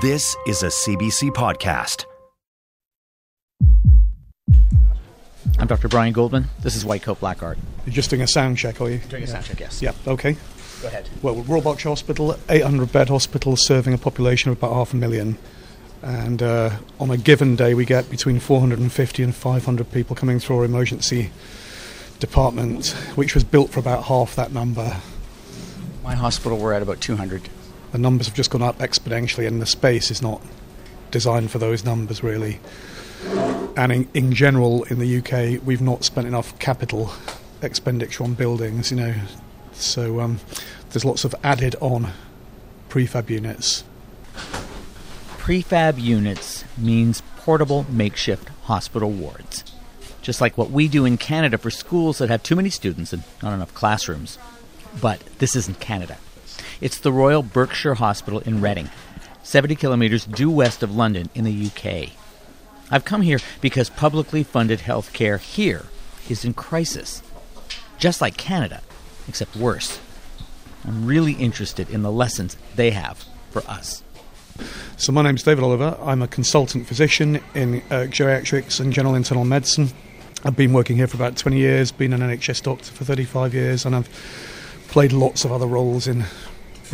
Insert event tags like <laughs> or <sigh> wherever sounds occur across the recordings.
This is a CBC podcast. I'm Dr. Brian Goldman. This is White Coat Black Art. You're just doing a sound check, are you? Doing a sound check, yes. Yeah, okay. Go ahead. Well, Royal Berkshire Hospital, 800 bed hospital serving a population of about half a million. And uh, on a given day, we get between 450 and 500 people coming through our emergency department, which was built for about half that number. My hospital, we're at about 200. The numbers have just gone up exponentially, and the space is not designed for those numbers, really. And in, in general, in the UK, we've not spent enough capital expenditure on buildings, you know. So um, there's lots of added on prefab units. Prefab units means portable makeshift hospital wards. Just like what we do in Canada for schools that have too many students and not enough classrooms. But this isn't Canada. It's the Royal Berkshire Hospital in Reading, 70 kilometres due west of London in the UK. I've come here because publicly funded health care here is in crisis. Just like Canada, except worse. I'm really interested in the lessons they have for us. So my name's David Oliver. I'm a consultant physician in uh, geriatrics and general internal medicine. I've been working here for about 20 years, been an NHS doctor for 35 years, and I've played lots of other roles in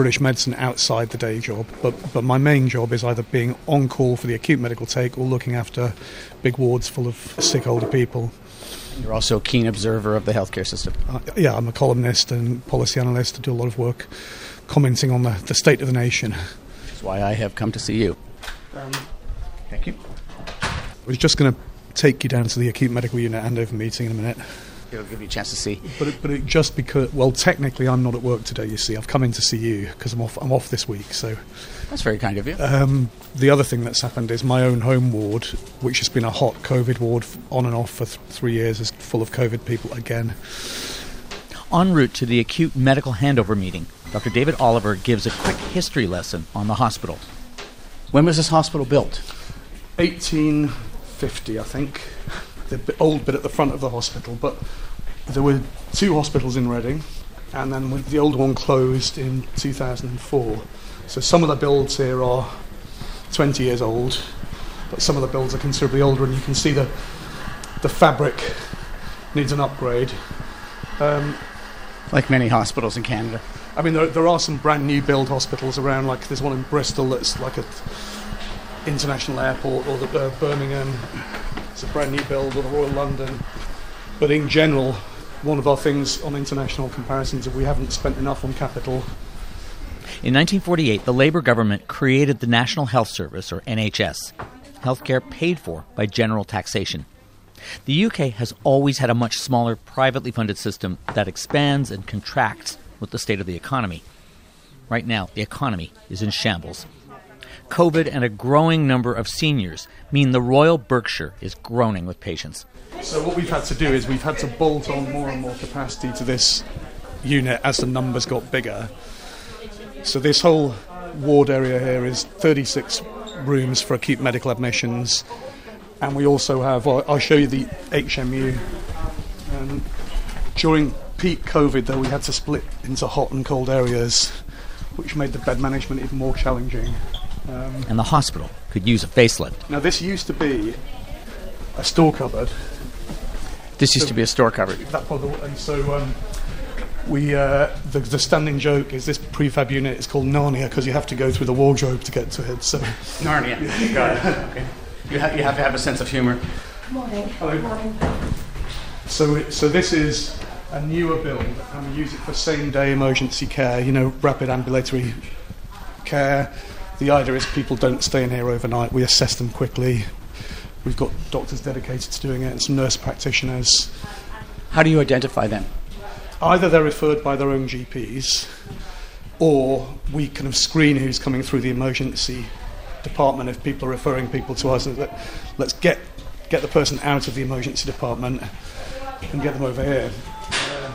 British medicine outside the day job. But, but my main job is either being on call for the acute medical take or looking after big wards full of sick older people. You're also a keen observer of the healthcare system. Uh, yeah, I'm a columnist and policy analyst. I do a lot of work commenting on the, the state of the nation. That's why I have come to see you. Um, Thank you. I was just going to take you down to the acute medical unit handover meeting in a minute. It'll give you a chance to see. But it, but it just because well, technically I'm not at work today. You see, I've come in to see you because I'm off. I'm off this week. So That's very kind of you. um, the other thing that's happened is my own home ward, which has been a hot COVID ward on and off for th- three years, is full of COVID people again. En route to the acute medical handover meeting, Dr. David Oliver gives a quick history lesson on the hospital. When was this hospital built? 1850, I think. The old bit at the front of the hospital, but there were two hospitals in Reading, and then the old one closed in 2004. So some of the builds here are 20 years old, but some of the builds are considerably older, and you can see the the fabric needs an upgrade. Um, Like many hospitals in Canada. I mean, there, there are some brand new build hospitals around. Like there's one in Bristol that's like a international airport, or the uh, Birmingham. It's a brand new build, or the Royal London. But in general, one of our things on international comparisons is we haven't spent enough on capital. In 1948, the Labour government created the National Health Service, or NHS, healthcare paid for by general taxation. The UK has always had a much smaller privately funded system that expands and contracts with the state of the economy. Right now, the economy is in shambles. COVID and a growing number of seniors mean the Royal Berkshire is groaning with patients. So what we've had to do is we've had to bolt on more and more capacity to this unit as the numbers got bigger. So this whole ward area here is 36 rooms for acute medical admissions, and we also have. I'll show you the HMU. Um, during peak COVID, though, we had to split into hot and cold areas, which made the bed management even more challenging. Um, And the hospital could use a facelift. now, this used to be a store cupboard, This used to be a store cupboard. that part of the, and so um, we uh, the, the standing joke is this prefab unit is called Narnia because you have to go through the wardrobe to get to it. So Narnia. <laughs> Got it. Okay. You, ha- you have to have a sense of humor. Morning. Hello. Morning. so it, so this is a newer build and we use it for same day emergency care. You know, rapid ambulatory care. The idea is people don't stay in here overnight. We assess them quickly. We've got doctors dedicated to doing it and some nurse practitioners. How do you identify them? Either they're referred by their own GPs, or we kind of screen who's coming through the emergency department if people are referring people to us. Let, let's get get the person out of the emergency department and get them over here. Uh,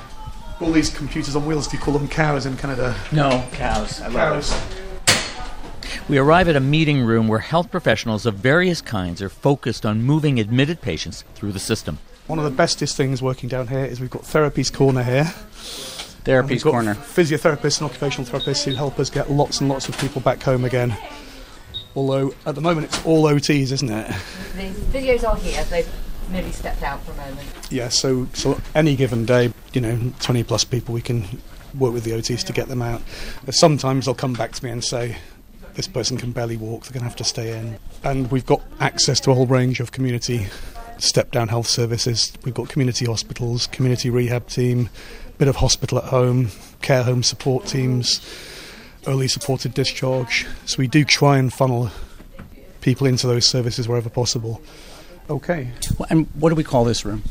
all these computers on wheels, do you call them cows in Canada? No, cows. I Cows. We arrive at a meeting room where health professionals of various kinds are focused on moving admitted patients through the system. One of the bestest things working down here is we've got Therapies Corner here. Therapy's We've got corner. Physiotherapists and occupational therapists who help us get lots and lots of people back home again. Although at the moment it's all OTs, isn't it? The physios are here. They've merely stepped out for a moment. Yeah, so so any given day, you know, 20 plus people, we can work with the OTs to get them out. Sometimes they'll come back to me and say, this person can barely walk, they're going to have to stay in. And we've got access to a whole range of community step down health services. We've got community hospitals, community rehab team, bit of hospital at home, care home support teams, early supported discharge. So we do try and funnel people into those services wherever possible. Okay. And what do we call this room?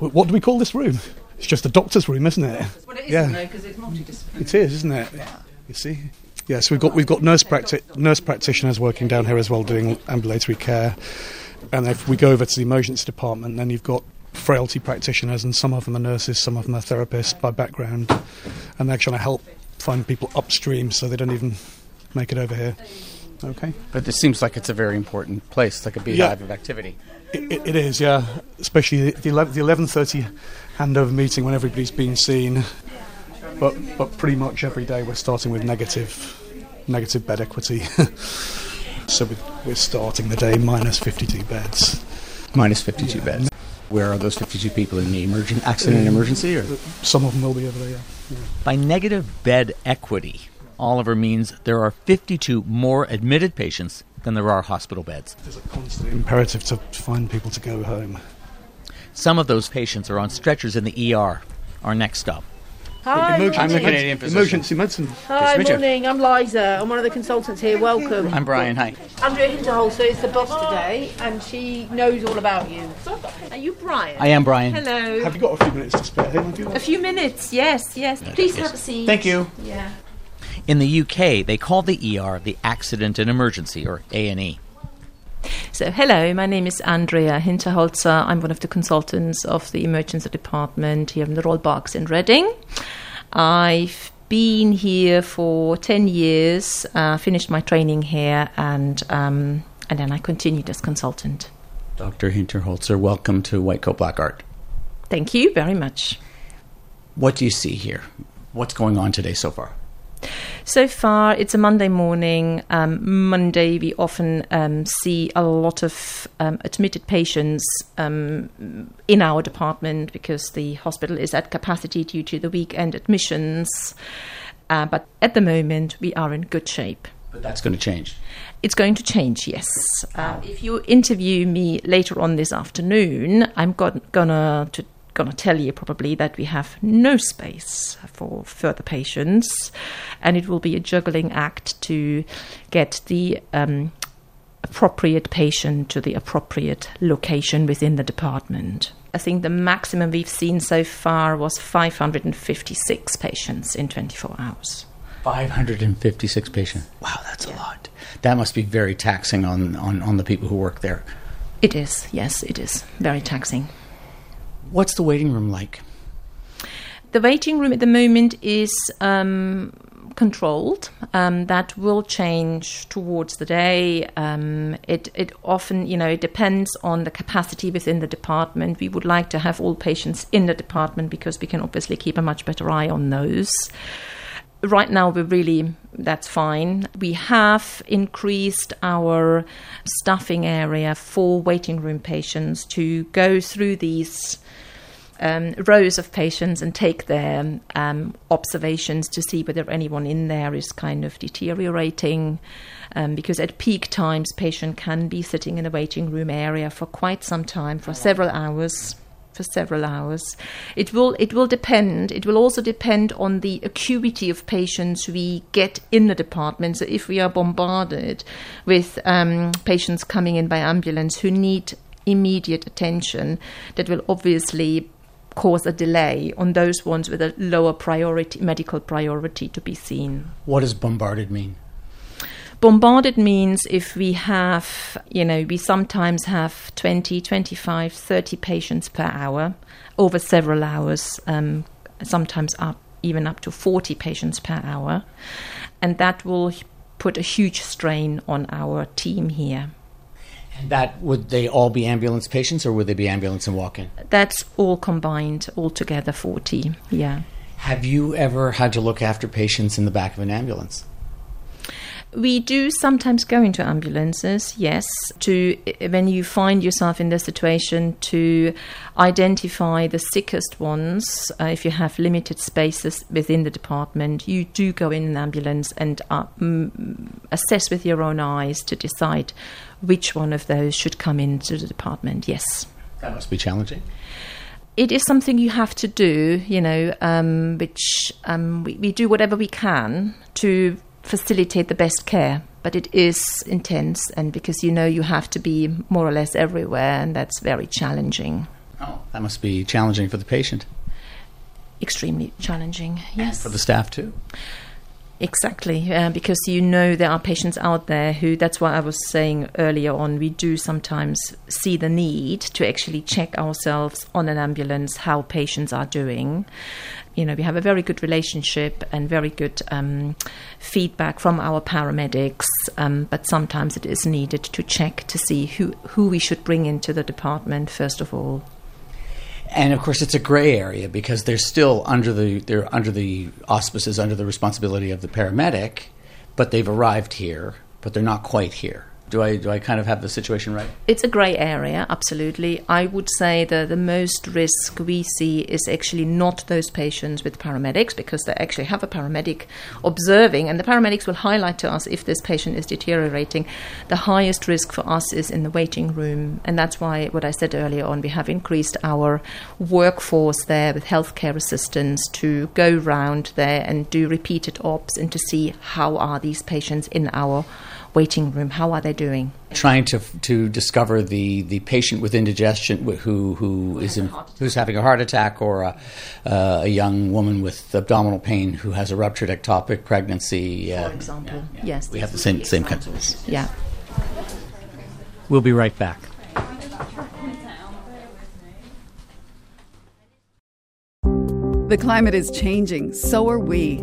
What do we call this room? It's just a doctor's room, isn't it? Well, it is, Yeah. though, because it's multidisciplinary. It is, isn't it? Yeah. You see. Yes, we've got we've got nurse practi- nurse practitioners working down here as well, doing ambulatory care. And if we go over to the emergency department, then you've got frailty practitioners, and some of them are nurses, some of them are therapists by background, and they're trying to help find people upstream so they don't even make it over here. Okay. But this seems like it's a very important place, like a beehive Yeah. of activity. It, it, it is, yeah. Especially the, the, 11, the 11.30 handover meeting when everybody's been seen. But, but pretty much every day we're starting with negative, negative bed equity. <laughs> so we, we're starting the day minus 52 beds. Minus 52 beds. Where are those 52 people in the emergent accident and emergency? Or? Some of them will be over there, yeah. By negative bed equity, Oliver means there are 52 more admitted patients than there are hospital beds. There's a constant imperative to find people to go home. Some of those patients are on stretchers in the ER. Our next stop. Hi, Emergency I'm a morning. Canadian physician. Emergency medicine. Hi, meet you. morning. I'm Liza. I'm one of the consultants here. Welcome. I'm Brian. Hi. Andrea Hinterholzer is the boss today, and she knows all about you. Are you Brian? I am Brian. Hello. Have you got a few minutes to spare? Hey, do A few minutes. Yes, yes. Please have a seat. Thank you. Yeah. In the UK, they call the ER the Accident and Emergency, or A&E. So, hello, my name is Andrea Hinterholzer. I'm one of the consultants of the emergency department here in the Royal Berks in Reading. I've been here for 10 years, uh, finished my training here, and, um, and then I continued as consultant. Dr. Hinterholzer, welcome to White Coat Black Art. Thank you very much. What do you see here? What's going on today so far? So far, it's a Monday morning. Um, Monday, we often um, see a lot of um, admitted patients um, in our department because the hospital is at capacity due to the weekend admissions. Uh, but at the moment, we are in good shape. But that's going to change. It's going to change, yes. Uh, if you interview me later on this afternoon, I'm got, gonna tell you probably that we have no space for further patients, and it will be a juggling act to get the um, appropriate patient to the appropriate location within the department. I think the maximum we've seen so far was 556 patients in 24 hours. 556 patients. Wow, that's a lot. That must be very taxing on, on, on the people who work there. It is, yes, it is very taxing. What's the waiting room like? The waiting room at the moment is um, controlled. Um, that will change towards the day. Um, it, it often, you know, it depends on the capacity within the department. We would like to have all patients in the department because we can obviously keep a much better eye on those. Right now, we're really, that's fine. We have increased our staffing area for waiting room patients to go through these um, rows of patients and take their um, observations to see whether anyone in there is kind of deteriorating. Um, because at peak times, patient can be sitting in a waiting room area for quite some time, for several hours. For several hours, it will it will depend. It will also depend on the acuity of patients we get in the department. So if we are bombarded with um, patients coming in by ambulance who need immediate attention, that will obviously cause a delay on those ones with a lower priority, medical priority to be seen. What does bombarded mean? Bombarded means if we have, you know, we sometimes have 20, 25, 30 patients per hour over several hours, um, sometimes up even up to 40 patients per hour. And that will put a huge strain on our team here. That would they all be ambulance patients or would they be ambulance and walk in? That's all combined, altogether 40, yeah. Have you ever had to look after patients in the back of an ambulance? We do sometimes go into ambulances, yes, to when you find yourself in the situation to identify the sickest ones. Uh, if you have limited spaces within the department, you do go in an ambulance and uh, mm, assess with your own eyes to decide which one of those should come into the department. Yes. That must be challenging it is something you have to do, you know, um, which um, we, we, do whatever we can to facilitate the best care. But it is intense, and because you know you have to be more or less everywhere, and that's very challenging. Oh, that must be challenging for the patient. Extremely challenging, yes. And for the staff, too. Exactly, uh, because you know there are patients out there who, that's why I was saying earlier on, we do sometimes see the need to actually check ourselves on an ambulance how patients are doing. You know, we have a very good relationship and very good um, feedback from our paramedics, um, but sometimes it is needed to check to see who, who we should bring into the department first of all. And of course, it's a gray area because they're still under the they're under the auspices, under the responsibility of the paramedic, but they've arrived here, but they're not quite here. Do I do I kind of have the situation right? It's a grey area, absolutely. I would say that the most risk we see is actually not those patients with paramedics because they actually have a paramedic observing, and the paramedics will highlight to us if this patient is deteriorating. The highest risk for us is in the waiting room, and that's why what I said earlier on, we have increased our workforce there with healthcare assistants to go round there and do repeated ops and to see how are these patients in our waiting room? How are they doing? Trying to to discover the, the patient with indigestion who who is in, who's having a heart attack or a, uh, a young woman with abdominal pain who has a ruptured ectopic pregnancy. Uh, For example, yeah, yeah. yes, we have the same same kind of yeah. We'll be right back. The climate is changing, so are we.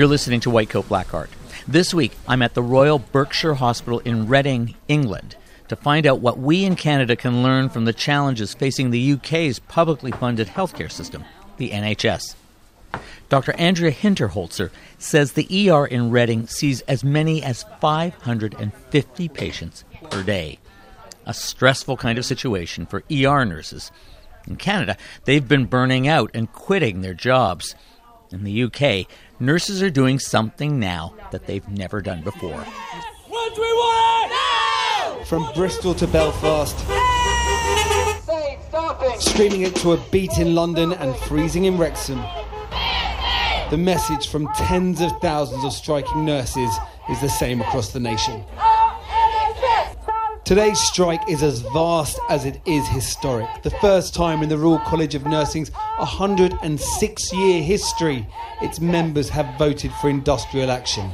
You're listening to White Coat Black Art. This week, I'm at the Royal Berkshire Hospital in Reading, England, to find out what we in Canada can learn from the challenges facing the UK's publicly funded healthcare system, the NHS. Dr. Andrea Hinterholzer says the ER in Reading sees as many as 550 patients per day. A stressful kind of situation for ER nurses. In Canada, they've been burning out and quitting their jobs. In the UK, nurses are doing something now that they've never done before. When do we want it? From Bristol to Belfast. Streaming it to a beat in London and freezing in Wrexham. The message from tens of thousands of striking nurses is the same across the nation. Today's strike is as vast as it is historic. The first time in the Royal College of Nursing's 106 year history, its members have voted for industrial action.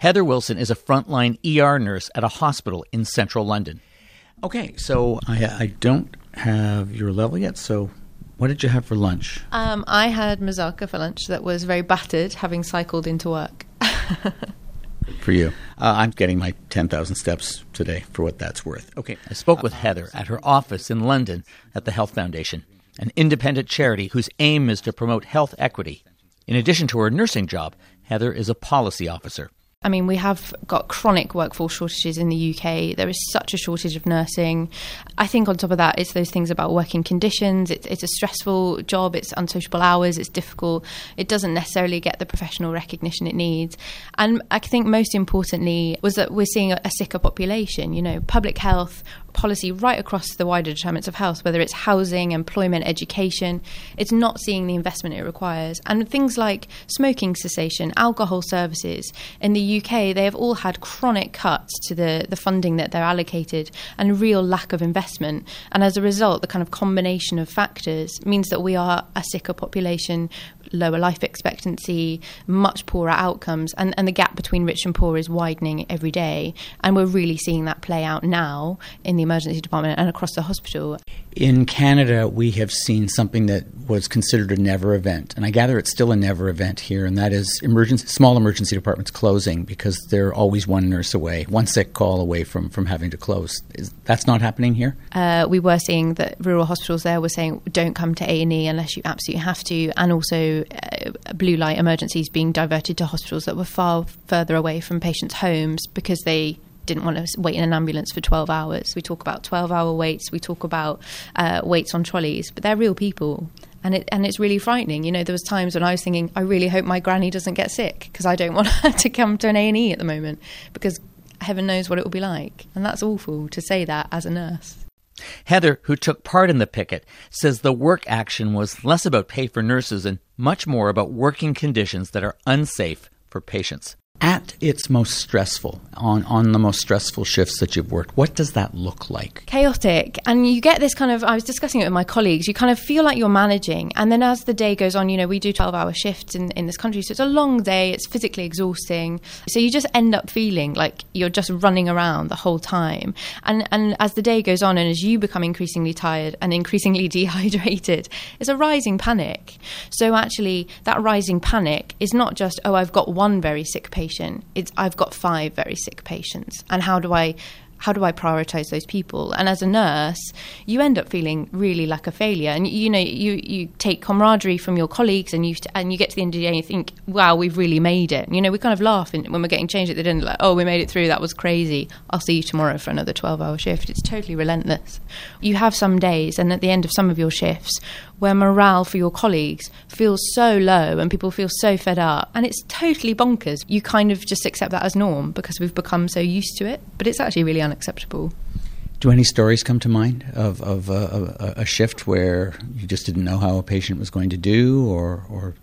Heather Wilson is a frontline ER nurse at a hospital in central London. Okay, so I, I don't have your level yet, so what did you have for lunch? Um, I had moussaka for lunch that was very battered, having cycled into work. <laughs> for you. Uh, I'm getting my 10,000 steps today for what that's worth. Okay, I spoke with Heather at her office in London at the Health Foundation, an independent charity whose aim is to promote health equity. In addition to her nursing job, Heather is a policy officer. I mean, we have got chronic workforce shortages in the UK. There is such a shortage of nursing. I think on top of that, it's those things about working conditions. It's, it's a stressful job. It's unsociable hours. It's difficult. It doesn't necessarily get the professional recognition it needs. And I think most importantly was that we're seeing a, a sicker population. You know, public health policy right across the wider determinants of health, whether it's housing, employment, education. It's not seeing the investment it requires. And things like smoking cessation, alcohol services. In the UK, they have all had chronic cuts to the, the funding that they're allocated and real lack of investment. And as a result, the kind of combination of factors means that we are a sicker population lower life expectancy, much poorer outcomes, and, and the gap between rich and poor is widening every day. And we're really seeing that play out now in the emergency department and across the hospital. In Canada, we have seen something that was considered a never event, and I gather it's still a never event here, and that is emergency, small emergency departments closing because they're always one nurse away, one sick call away from, from having to close. Is, that's not happening here? Uh, we were seeing that rural hospitals there were saying don't come to A&E unless you absolutely have to, and also uh, blue light emergencies being diverted to hospitals that were far further away from patients' homes because they didn't want to wait in an ambulance for 12 hours. We talk about 12 hour waits, we talk about uh, waits on trolleys, but they're real people. And it and it's really frightening. You know, there was times when I was thinking, I really hope my granny doesn't get sick because I don't <laughs> want her to come to an A and E at the moment because heaven knows what it will be like, and that's awful to say that as a nurse. Heather, who took part in the picket, says the work action was less about pay for nurses and much more about working conditions that are unsafe for patients at its most stressful, on, on the most stressful shifts that you've worked, what does that look like? Chaotic. And you get this kind of, I was discussing it with my colleagues, you kind of feel like you're managing. And then as the day goes on, you know, we do 12 hour shifts in, in this country. So it's a long day, it's physically exhausting. So you just end up feeling like you're just running around the whole time. And, and as the day goes on and as you become increasingly tired and increasingly <laughs> dehydrated, it's a rising panic. So actually, that rising panic is not just, oh, I've got one very sick patient patient. It's I've got five very sick patients, and how do I how do I prioritize those people? And as a nurse, you end up feeling really like a failure. And you know, you you take camaraderie from your colleagues, and you and you get to the end of the day and you think, wow, we've really made it. You know, we kind of laugh when we're getting changed at the end, like, oh, we made it through. That was crazy. I'll see you tomorrow for another twelve-hour shift. It's totally relentless. You have some days, and at the end of some of your shifts, where morale for your colleagues feels so low and people feel so fed up. And it's totally bonkers. You kind of just accept that as norm because we've become so used to it but it's actually really unacceptable. Do any stories come to mind of, of a, a, shift where you just didn't know how a patient was going to do or, or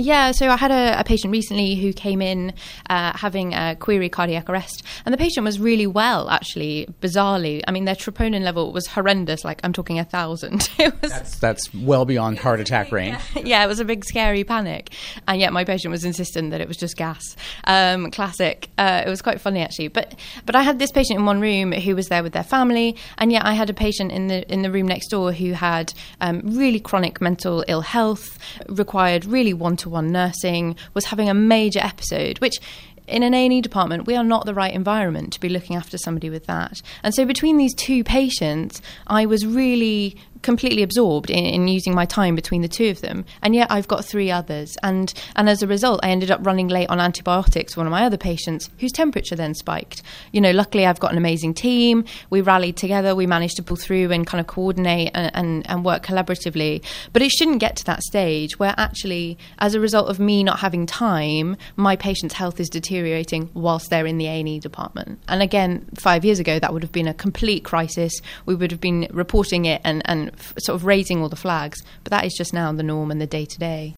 yeah, so I had a, a patient recently who came in uh, having a query cardiac arrest, and the patient was really well, actually, bizarrely. I mean, their troponin level was horrendous, like I'm talking a thousand. <laughs> it was that's, that's well beyond heart attack range. Yeah, yeah, it was a big scary panic, and yet my patient was insistent that it was just gas. Um, classic. Uh, it was quite funny actually, but but I had this patient in one room who was there with their family, and yet I had a patient in the in the room next door who had um, really chronic mental ill health, required really one to one nursing, was having a major episode, which in an A&E department, we are not the right environment to be looking after somebody with that. And so between these two patients, I was really completely absorbed in, in, using my time between the two of them, and yet I've got three others. And and as a result, I ended up running late on antibiotics one of my other patients, whose temperature then spiked. You know, luckily I've got an amazing team. We rallied together. We managed to pull through and kind of coordinate and, and, and work collaboratively. But it shouldn't get to that stage where actually, as a result of me not having time, my patient's health is deteriorating whilst they're in the A&E department. And again, five years ago, that would have been a complete crisis. We would have been reporting it and, and f- sort of raising all the flags. But that is just now the norm and the day to day.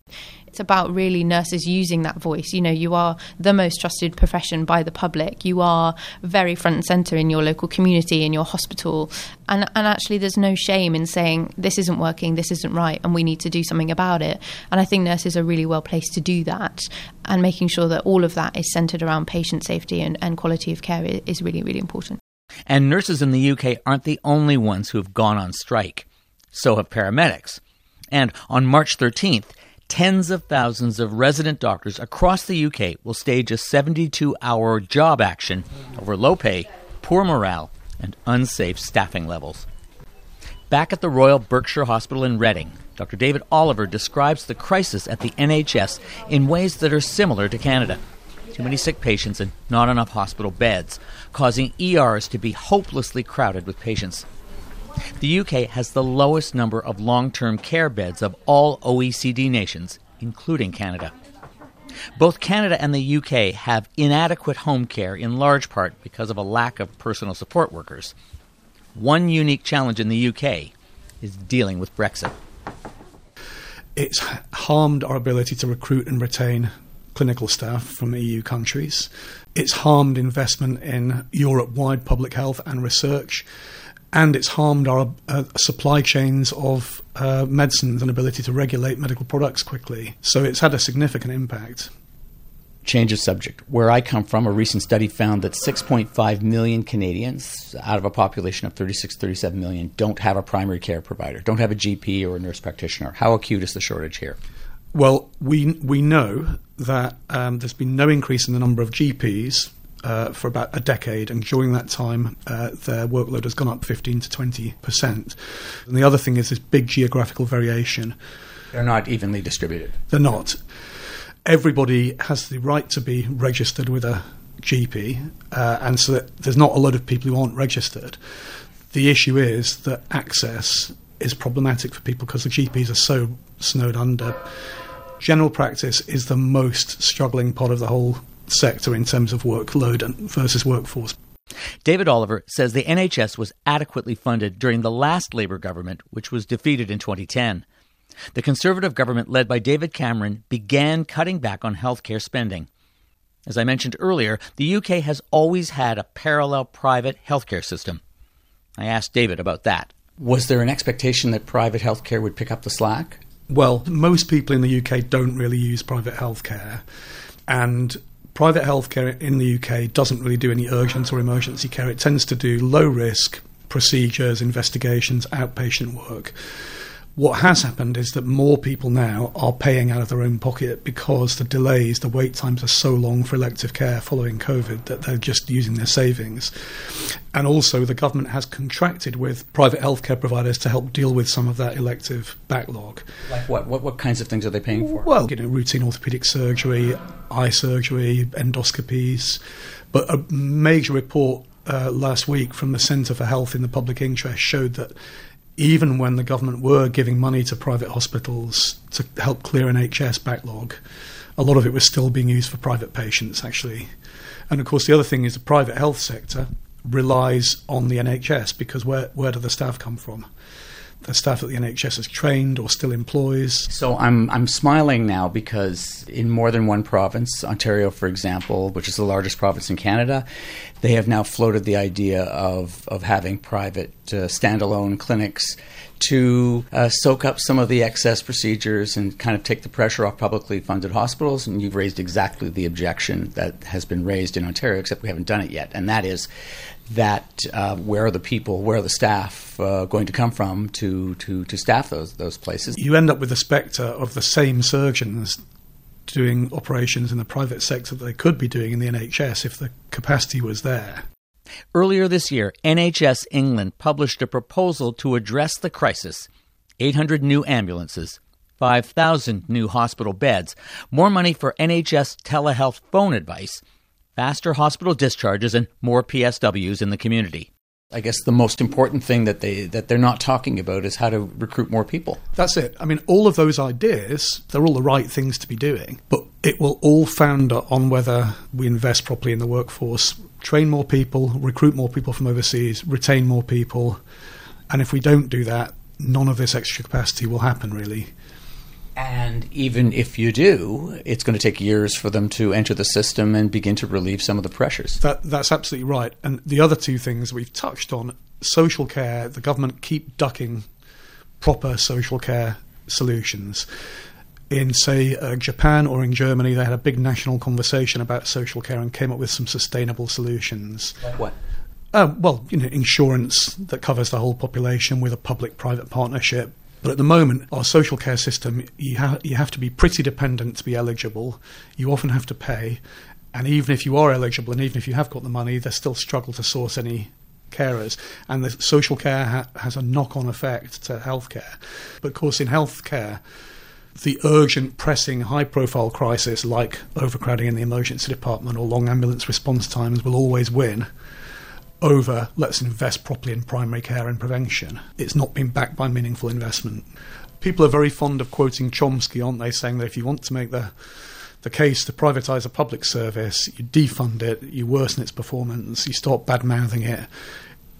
It's about really nurses using that voice. You know, you are the most trusted profession by the public. You are very front and centre in your local community, in your hospital. And, and actually, there's no shame in saying, this isn't working, this isn't right, and we need to do something about it. And I think nurses are really well placed to do that. And making sure that all of that is centred around patient safety and, and quality of care is really, really important. And nurses in the UK aren't the only ones who have gone on strike. So have paramedics. And on March 13th, tens of thousands of resident doctors across the UK will stage a 72 hour job action over low pay, poor morale, and unsafe staffing levels. Back at the Royal Berkshire Hospital in Reading, Dr. David Oliver describes the crisis at the NHS in ways that are similar to Canada. too many sick patients, and not enough hospital beds, causing ERs to be hopelessly crowded with patients. The UK has the lowest number of long term care beds of all OECD nations, including Canada. Both Canada and the UK have inadequate home care in large part because of a lack of personal support workers. One unique challenge in the UK is dealing with Brexit. It's harmed our ability to recruit and retain clinical staff from EU countries. It's harmed investment in Europe wide public health and research. And it's harmed our uh, supply chains of uh, medicines and ability to regulate medical products quickly. So it's had a significant impact change of subject. Where I come from, a recent study found that 6.5 million Canadians out of a population of 36, 37 million don't have a primary care provider, don't have a GP or a nurse practitioner. How acute is the shortage here? Well, we we know that um, there's been no increase in the number of GPs uh, for about a decade, and during that time, uh, their workload has gone up 15 to 20 percent. And the other thing is this big geographical variation. They're not evenly distributed. They're not everybody has the right to be registered with a GP, uh, and so there's not a lot of people who aren't registered. The issue is that access is problematic for people because the GPs are so snowed under. General practice is the most struggling part of the whole sector in terms of workload versus workforce. David Oliver says the NHS was adequately funded during the last Labour government, which was defeated in 2010. The Conservative government, led by David Cameron, began cutting back on healthcare spending. As I mentioned earlier, the UK has always had a parallel private healthcare system. I asked David about that. Was there an expectation that private healthcare would pick up the slack? Well, most people in the UK don't really use private healthcare, and private healthcare in the UK doesn't really do any urgent or emergency care. It tends to do low risk procedures, investigations, outpatient work. What has happened is that more people now are paying out of their own pocket because the delays, the wait times are so long for elective care following COVID that they're just using their savings. And also, the government has contracted with private healthcare providers to help deal with some of that elective backlog. Like what? What, what kinds of things are they paying for? Well, you know, routine orthopedic surgery, eye surgery, endoscopies. But a major report uh, last week from the Centre for Health in the Public Interest showed that even when the government were giving money to private hospitals to help clear an NHS backlog, a lot of it was still being used for private patients, actually. And of course, the other thing is the private health sector relies on the NHS because where, where do the staff come from? The staff that the NHS has trained or still employs. So I'm I'm smiling now because in more than one province, Ontario, for example, which is the largest province in Canada, they have now floated the idea of of having private uh, standalone clinics to uh, soak up some of the excess procedures and kind of take the pressure off publicly funded hospitals. And you've raised exactly the objection that has been raised in Ontario, except we haven't done it yet, and that is that uh, where are the people, where are the staff uh, going to come from to, to, to staff those those places? You end up with the spectre of the same surgeons doing operations in the private sector that they could be doing in the NHS if the capacity was there. Earlier this year, NHS England published a proposal to address the crisis 800 new ambulances, 5,000 new hospital beds, more money for NHS telehealth phone advice faster hospital discharges, and more PSWs in the community. I guess the most important thing that they that they're not talking about is how to recruit more people. That's it. I mean, all of those ideas, they're all the right things to be doing, but it will all founder on whether we invest properly in the workforce, train more people, recruit more people from overseas, retain more people, and if we don't do that, none of this extra capacity will happen really. And even if you do, it's going to take years for them to enter the system and begin to relieve some of the pressures. That, that's absolutely right. And the other two things we've touched on social care, the government keep ducking proper social care solutions. In, say, uh, Japan or in Germany, they had a big national conversation about social care and came up with some sustainable solutions. Like what? Uh, well, you know, insurance that covers the whole population with a public-private partnership, but at the moment, our social care system, you, ha- you have to be pretty dependent to be eligible. You often have to pay. And even if you are eligible and even if you have got the money, they still struggle to source any carers. And the social care ha- has a knock on effect to healthcare. But of course, in healthcare, the urgent, pressing, high profile crisis like overcrowding in the emergency department or long ambulance response times will always win over let's invest properly in primary care and prevention. It's not been backed by meaningful investment. People are very fond of quoting Chomsky, aren't they, saying that if you want to make the the case to privatise a public service, you defund it, you worsen its performance, you start bad mouthing it,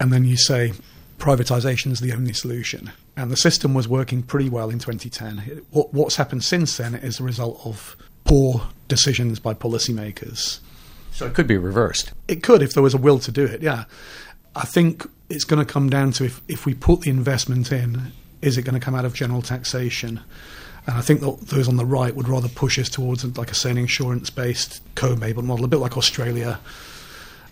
and then you say privatisation is the only solution. And the system was working pretty well in 2010. What, what's happened since then is a result of poor decisions by policymakers. So it could be reversed. It could if there was a will to do it, yeah. I think it's going to come down to if, if we put the investment in, is it going to come out of general taxation? And I think that those on the right would rather push us towards like a say an insurance based co-enabled model, a bit like Australia.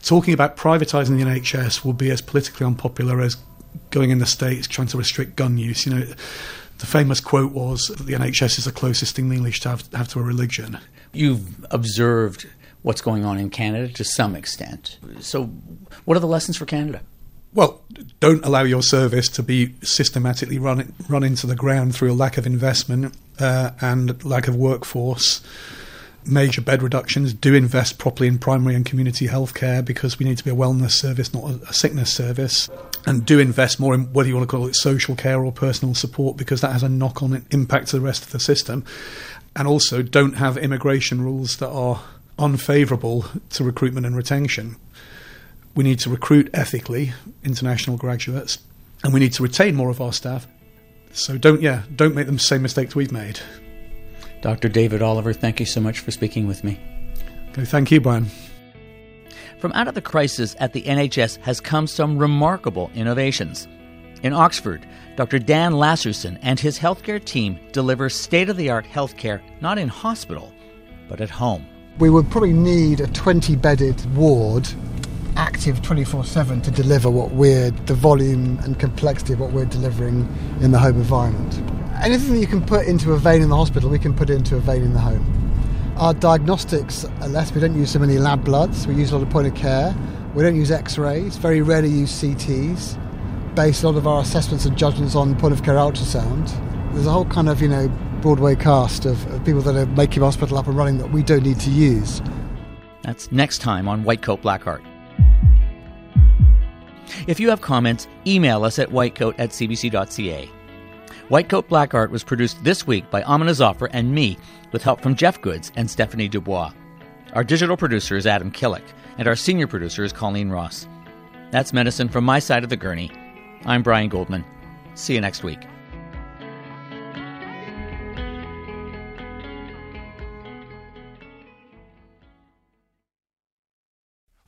Talking about privatising the NHS will be as politically unpopular as going in the States trying to restrict gun use. You know, the famous quote was that the NHS is the closest thing the English have, have to a religion. You've observed what's going on in Canada to some extent. So, what are the lessons for Canada? Well, don't allow your service to be systematically run run into the ground through a lack of investment uh, and lack of workforce. Major bed reductions. Do invest properly in primary and community healthcare because we need to be a wellness service, not a, a sickness service. And do invest more in whether you want to call it social care or personal support because that has a knock on impact to the rest of the system. And also, don't have immigration rules that are unfavourable to recruitment and retention we need to recruit ethically international graduates, and we need to retain more of our staff. So don't, yeah, don't make the same mistakes we've made. Dr. David Oliver, thank you so much for speaking with me. Okay, thank you, Brian. From out of the crisis at the NHS has come some remarkable innovations. In Oxford, Dr. Dan Lasserson and his healthcare team deliver state of the art healthcare not in hospital, but at home. We would probably need a 20 bedded ward active 24 7 to deliver what we're, the volume and complexity of what we're delivering in the home environment. Anything that you can put into a vein in the hospital, we can put into a vein in the home. Our diagnostics are less, we don't use so many lab bloods, we use a lot of point of care. We don't use x rays, very rarely use CTs, base a lot of our assessments and judgments on point of care ultrasound. There's a whole kind of, you know, Broadway cast of, of people that are making hospital up and running that we don't need to use. That's next time on White Coat Black Art. If you have comments, email us at whitecoat at cbc.ca. Whitecoat Black Art was produced this week by Amina Zafar and me, with help from Jeff Goods and Stephanie Dubois. Our digital producer is Adam Killick, and our senior producer is Colleen Ross. That's medicine from my side of the gurney. I'm Brian Goldman. See you next week.